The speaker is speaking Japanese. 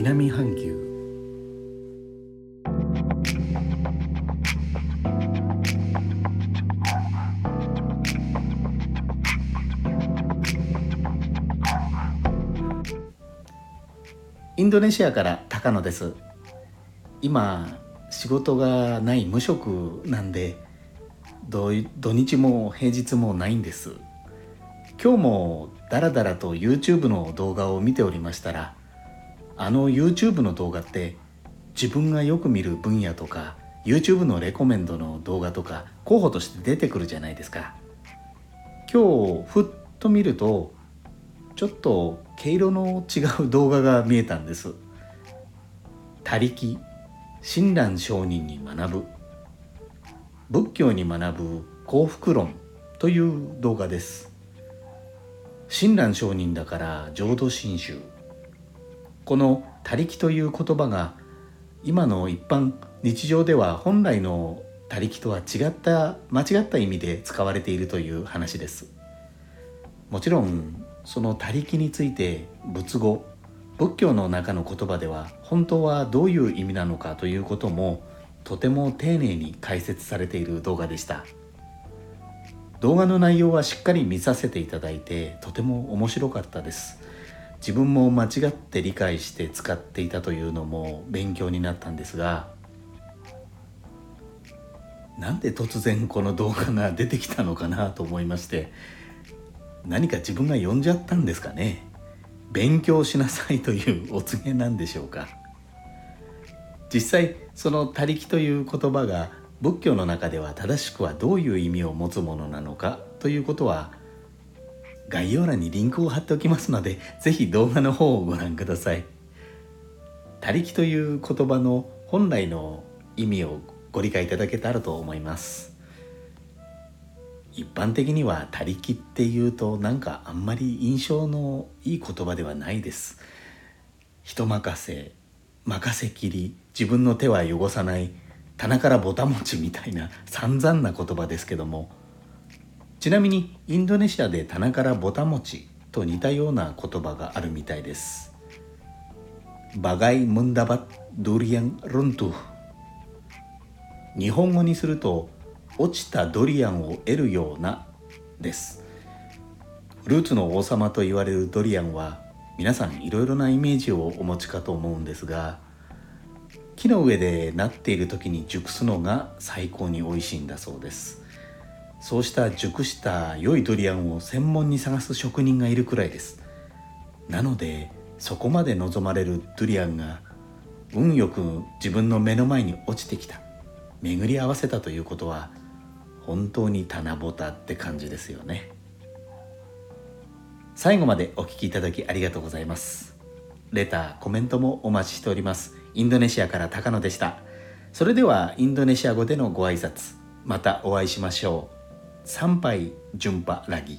南半球。インドネシアから高野です。今仕事がない無職なんで土日も平日もないんです。今日もダラダラと YouTube の動画を見ておりましたらあの YouTube の動画って自分がよく見る分野とか YouTube のレコメンドの動画とか候補として出てくるじゃないですか。今日ふっと見るとちょっと毛色の違う動画が見えたんです。他力親鸞上人に学ぶ仏教に学ぶ幸福論という動画です。親鸞上人だから浄土真宗この「他力」という言葉が今の一般日常では本来の他力とは違った間違った意味で使われているという話です。もちろんその他力について仏語仏教の中の言葉では本当はどういう意味なのかということもとても丁寧に解説されている動画でした。動画の内容はしっかり見させていただいてとても面白かったです。自分も間違って理解して使っていたというのも勉強になったんですがなんで突然この動画が出てきたのかなと思いまして何か自分が呼んじゃったんですかね？勉強しなさいというお告げなんでしょうか？実際その「他力」という言葉が仏教の中では正しくはどういう意味を持つものなのかということは概要欄にリンクを貼っておきますので是非動画の方をご覧ください。他力という言葉の本来の意味をご理解いただけたらと思います。一般的には他力っていうとなんかあんまり印象のいい言葉ではないです。人任せ任せきり自分の手は汚さない棚からぼたもちみたいな散々な言葉ですけどもちなみにインドネシアで棚からぼたもちと似たような言葉があるみたいです。バガイムンダバドリアンルントゥ。日本語にすると落ちたドリアンを得るようなです。ルーツの王様と言われるドリアンは皆さんいろいろなイメージをお持ちかと思うんですが木の上でなっている時に熟すのが最高に美味しいんだそうです。そうした熟した良いドリアンを専門に探す職人がいるくらいです。なのでそこまで望まれるドリアンが運よく自分の目の前に落ちてきた巡り合わせたということは本当に棚ぼたって感じですよね。最後までお聴きいただきありがとうございます。レターコメントもお待ちしております。インドネシアから高野でした。それではインドネシア語でのご挨拶またお会いしましょう。参拝順波ラギ。